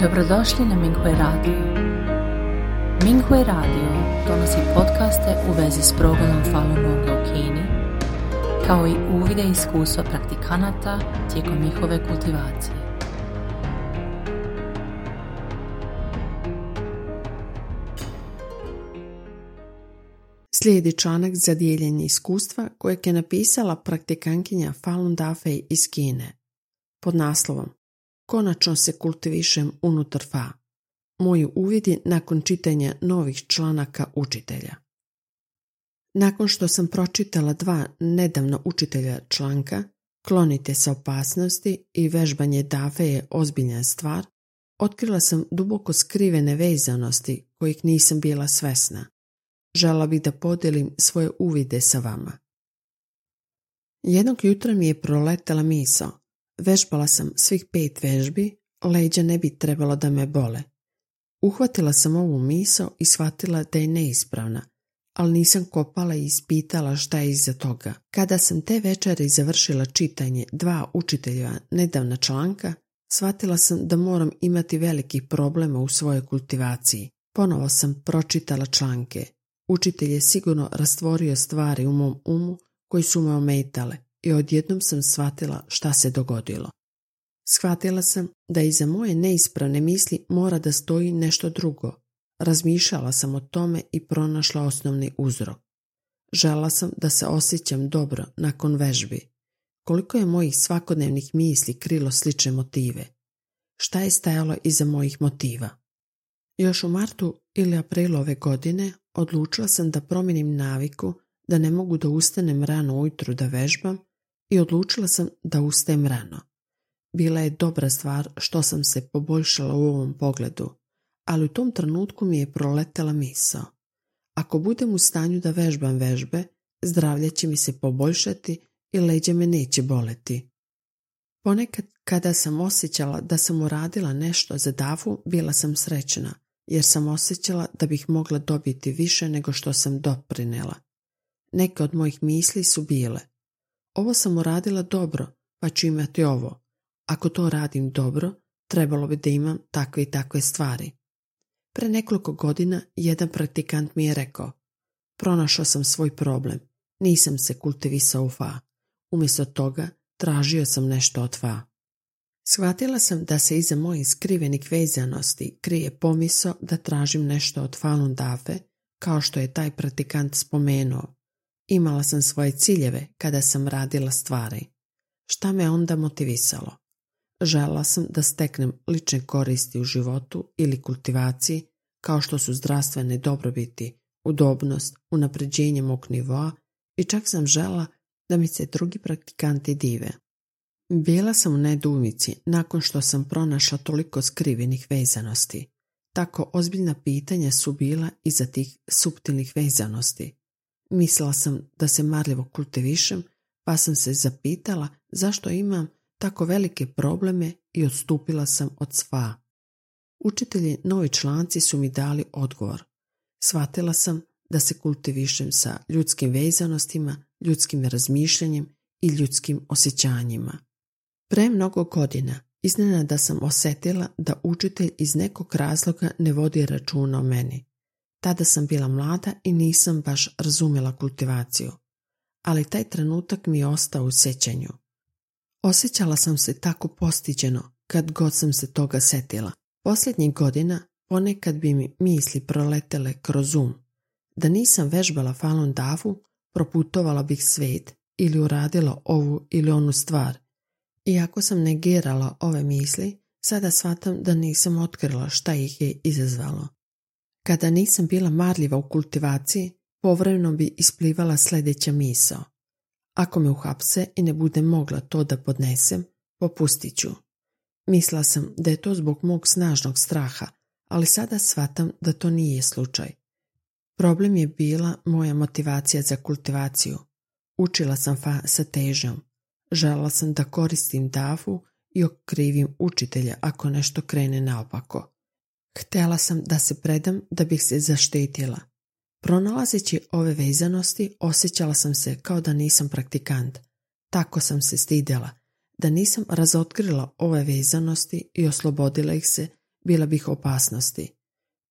Dobrodošli na Minghui Radio. Minghui Radio donosi podcaste u vezi s progledom Falun Gonga u Kini, kao i uvide iskustva praktikanata tijekom njihove kultivacije. Slijedi članak za dijeljenje iskustva kojeg je napisala praktikankinja Falun Dafei iz Kine pod naslovom Konačno se kultivišem unutar fa. Moji uvidi nakon čitanja novih članaka učitelja. Nakon što sam pročitala dva nedavno učitelja članka, klonite se opasnosti i vežbanje dafe je ozbiljna stvar, otkrila sam duboko skrivene vezanosti kojih nisam bila svesna. Žela bih da podijelim svoje uvide sa vama. Jednog jutra mi je proletala misao. Vežbala sam svih pet vežbi, leđa ne bi trebalo da me bole. Uhvatila sam ovu misao i shvatila da je neispravna, ali nisam kopala i ispitala šta je iza toga. Kada sam te večeri završila čitanje dva učitelja nedavna članka, shvatila sam da moram imati velikih problema u svojoj kultivaciji. Ponovo sam pročitala članke. Učitelj je sigurno rastvorio stvari u mom umu koji su me ometale i odjednom sam shvatila šta se dogodilo. Shvatila sam da iza moje neispravne misli mora da stoji nešto drugo. Razmišljala sam o tome i pronašla osnovni uzrok. Žela sam da se osjećam dobro nakon vežbi. Koliko je mojih svakodnevnih misli krilo slične motive? Šta je stajalo iza mojih motiva? Još u martu ili aprilu ove godine odlučila sam da promijenim naviku da ne mogu da ustanem rano ujutru da vežbam i odlučila sam da ustajem rano. Bila je dobra stvar što sam se poboljšala u ovom pogledu, ali u tom trenutku mi je proletela misao. Ako budem u stanju da vežbam vežbe, zdravlje će mi se poboljšati i leđe me neće boleti. Ponekad kada sam osjećala da sam uradila nešto za davu, bila sam srećna, jer sam osjećala da bih mogla dobiti više nego što sam doprinela. Neke od mojih misli su bile ovo sam uradila dobro, pa ću imati ovo. Ako to radim dobro, trebalo bi da imam takve i takve stvari. Pre nekoliko godina jedan praktikant mi je rekao Pronašao sam svoj problem. Nisam se kultivisao u fa. Umjesto toga, tražio sam nešto od fa. Shvatila sam da se iza mojih skrivenih vezanosti krije pomiso da tražim nešto od Falun Dafe, kao što je taj praktikant spomenuo. Imala sam svoje ciljeve kada sam radila stvari. Šta me onda motivisalo? Žela sam da steknem lične koristi u životu ili kultivaciji, kao što su zdravstvene dobrobiti, udobnost, unapređenje mog nivoa i čak sam žela da mi se drugi praktikanti dive. Bila sam u nedumici nakon što sam pronašla toliko skrivenih vezanosti. Tako ozbiljna pitanja su bila iza tih suptilnih vezanosti. Mislila sam da se marljivo kultivišem, pa sam se zapitala zašto imam tako velike probleme i odstupila sam od sva. Učitelji novi članci su mi dali odgovor. Shvatila sam da se kultivišem sa ljudskim vezanostima, ljudskim razmišljanjem i ljudskim osjećanjima. Pre mnogo godina iznenada sam osjetila da učitelj iz nekog razloga ne vodi računa o meni. Tada sam bila mlada i nisam baš razumjela kultivaciju, ali taj trenutak mi je ostao u sjećanju. Osjećala sam se tako postiđeno kad god sam se toga setila. Posljednjih godina ponekad bi mi misli proletele kroz um. Da nisam vežbala Falun Dafu, proputovala bih svet ili uradila ovu ili onu stvar. Iako sam negirala ove misli, sada shvatam da nisam otkrila šta ih je izazvalo. Kada nisam bila marljiva u kultivaciji, povremeno bi isplivala sljedeća misao. Ako me uhapse i ne budem mogla to da podnesem, popustit ću. Mislila sam da je to zbog mog snažnog straha, ali sada shvatam da to nije slučaj. Problem je bila moja motivacija za kultivaciju. Učila sam fa sa težom. Žela sam da koristim davu i okrivim učitelja ako nešto krene naopako. Htjela sam da se predam da bih se zaštitila. Pronalazeći ove vezanosti osjećala sam se kao da nisam praktikant. Tako sam se stidjela. Da nisam razotkrila ove vezanosti i oslobodila ih se, bila bih opasnosti.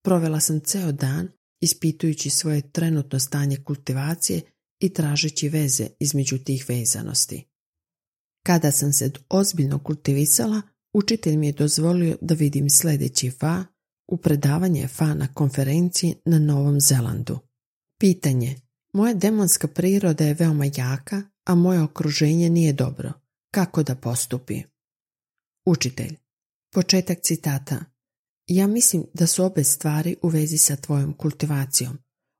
Provela sam ceo dan ispitujući svoje trenutno stanje kultivacije i tražeći veze između tih vezanosti. Kada sam se ozbiljno kultivisala, učitelj mi je dozvolio da vidim sljedeći fa u predavanje fa na konferenciji na Novom Zelandu. Pitanje. Moja demonska priroda je veoma jaka, a moje okruženje nije dobro. Kako da postupi? Učitelj. Početak citata. Ja mislim da su obe stvari u vezi sa tvojom kultivacijom.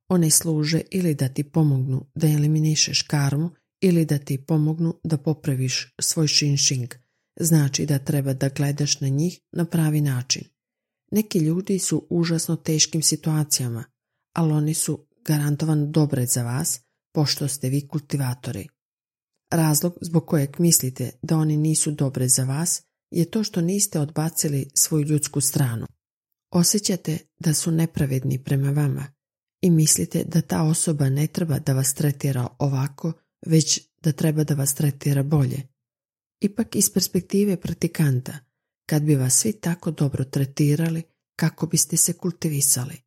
One služe ili da ti pomognu da eliminišeš karmu ili da ti pomognu da popraviš svoj shinshing. Znači da treba da gledaš na njih na pravi način. Neki ljudi su u užasno teškim situacijama, ali oni su garantovan dobre za vas, pošto ste vi kultivatori. Razlog zbog kojeg mislite da oni nisu dobre za vas je to što niste odbacili svoju ljudsku stranu. Osjećate da su nepravedni prema vama i mislite da ta osoba ne treba da vas tretira ovako, već da treba da vas tretira bolje. Ipak iz perspektive praktikanta, kad bi vas svi tako dobro tretirali, kako biste se kultivisali,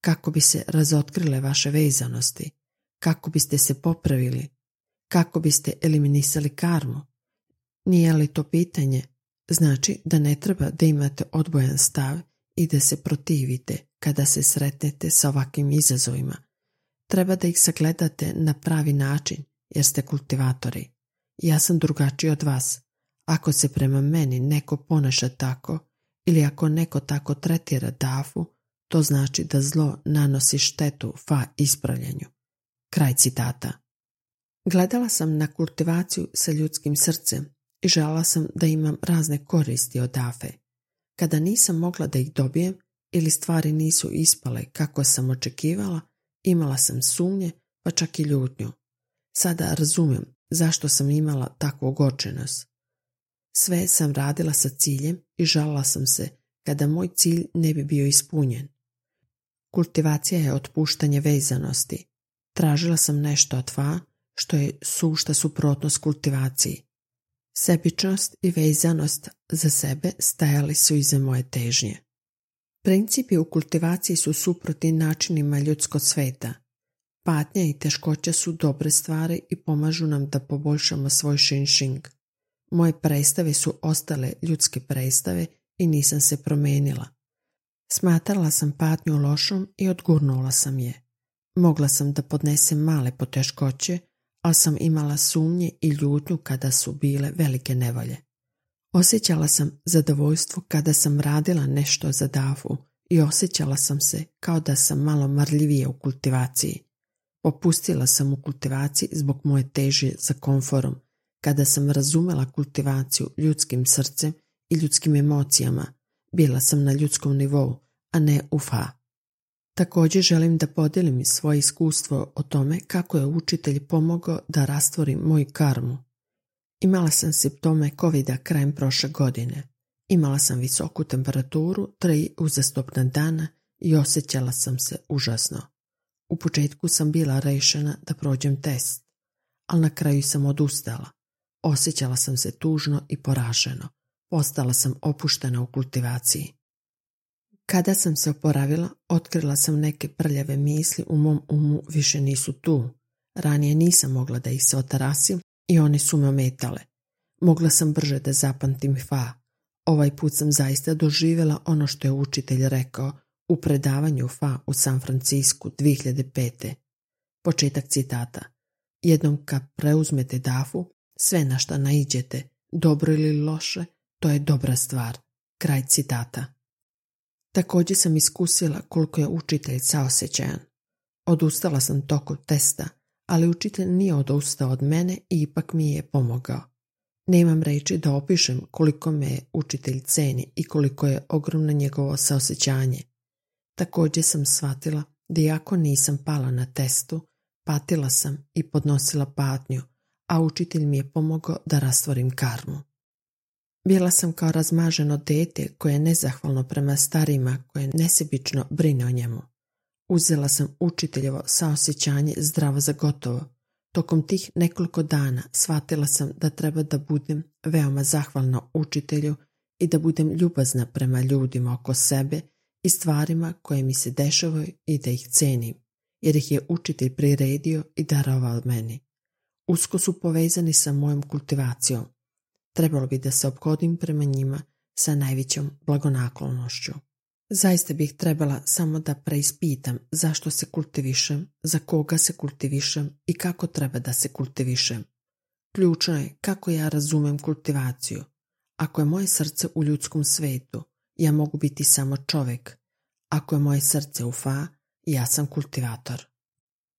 kako bi se razotkrile vaše vezanosti, kako biste se popravili, kako biste eliminisali karmu. Nije li to pitanje? Znači da ne treba da imate odbojan stav i da se protivite kada se sretnete sa ovakvim izazovima. Treba da ih sagledate na pravi način jer ste kultivatori. Ja sam drugačiji od vas. Ako se prema meni neko ponaša tako ili ako neko tako tretira dafu, to znači da zlo nanosi štetu fa ispravljanju. Kraj citata. Gledala sam na kultivaciju sa ljudskim srcem i žela sam da imam razne koristi od dafe. Kada nisam mogla da ih dobijem ili stvari nisu ispale kako sam očekivala, imala sam sumnje, pa čak i ljutnju. Sada razumijem zašto sam imala takvu ogorčenost. Sve sam radila sa ciljem i žalila sam se kada moj cilj ne bi bio ispunjen. Kultivacija je otpuštanje vezanosti. Tražila sam nešto od va, što je sušta suprotnost kultivaciji. Sebičnost i vezanost za sebe stajali su iza moje težnje. Principi u kultivaciji su suprotni načinima ljudskog sveta. Patnja i teškoća su dobre stvari i pomažu nam da poboljšamo svoj shinshing. Moje predstave su ostale ljudske predstave i nisam se promenila. Smatrala sam patnju lošom i odgurnula sam je. Mogla sam da podnesem male poteškoće, ali sam imala sumnje i ljutnju kada su bile velike nevolje. Osjećala sam zadovoljstvo kada sam radila nešto za dafu i osjećala sam se kao da sam malo marljivije u kultivaciji. Popustila sam u kultivaciji zbog moje teže za komforom, kada sam razumela kultivaciju ljudskim srcem i ljudskim emocijama, bila sam na ljudskom nivou, a ne u fa. Također želim da podijelim svoje iskustvo o tome kako je učitelj pomogao da rastvorim moju karmu. Imala sam simptome covid krajem prošle godine. Imala sam visoku temperaturu, tri uzastopna dana i osjećala sam se užasno. U početku sam bila rešena da prođem test, ali na kraju sam odustala. Osjećala sam se tužno i poraženo. Postala sam opuštena u kultivaciji. Kada sam se oporavila, otkrila sam neke prljave misli u mom umu više nisu tu. Ranije nisam mogla da ih se otarasim i one su me ometale. Mogla sam brže da zapamtim fa. Ovaj put sam zaista doživjela ono što je učitelj rekao u predavanju fa u San Francisku 2005. Početak citata. Jednom kad preuzmete dafu, sve na šta naiđete, dobro ili loše, to je dobra stvar. Kraj citata. Također sam iskusila koliko je učitelj saosjećajan. Odustala sam toku testa, ali učitelj nije odustao od mene i ipak mi je pomogao. Nemam reći da opišem koliko me učitelj ceni i koliko je ogromno njegovo saosjećanje. Također sam shvatila da iako nisam pala na testu, patila sam i podnosila patnju, a učitelj mi je pomogao da rastvorim karmu. Bila sam kao razmaženo dete koje je nezahvalno prema starima koje nesebično brine o njemu. Uzela sam učiteljevo saosjećanje zdravo za gotovo. Tokom tih nekoliko dana shvatila sam da treba da budem veoma zahvalna učitelju i da budem ljubazna prema ljudima oko sebe i stvarima koje mi se dešavaju i da ih cenim, jer ih je učitelj priredio i darovao meni. Usko su povezani sa mojom kultivacijom. Trebalo bi da se obhodim prema njima sa najvećom blagonaklonošću. Zaista bih trebala samo da preispitam zašto se kultivišem, za koga se kultivišem i kako treba da se kultivišem. Ključno je kako ja razumem kultivaciju. Ako je moje srce u ljudskom svetu, ja mogu biti samo čovjek. Ako je moje srce u fa, ja sam kultivator.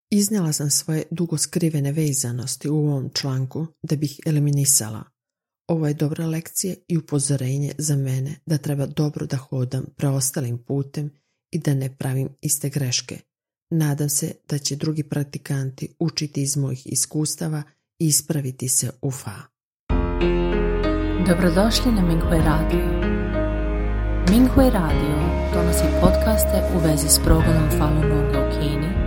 Iznijela sam svoje dugo skrivene vezanosti u ovom članku da bih eliminisala. Ovo je dobra lekcija i upozorenje za mene da treba dobro da hodam preostalim putem i da ne pravim iste greške. Nadam se da će drugi praktikanti učiti iz mojih iskustava i ispraviti se u fa. Dobrodošli na Minghui Radio. Minghui Radio donosi podcaste u vezi s progledom Falun Gonga u Kini,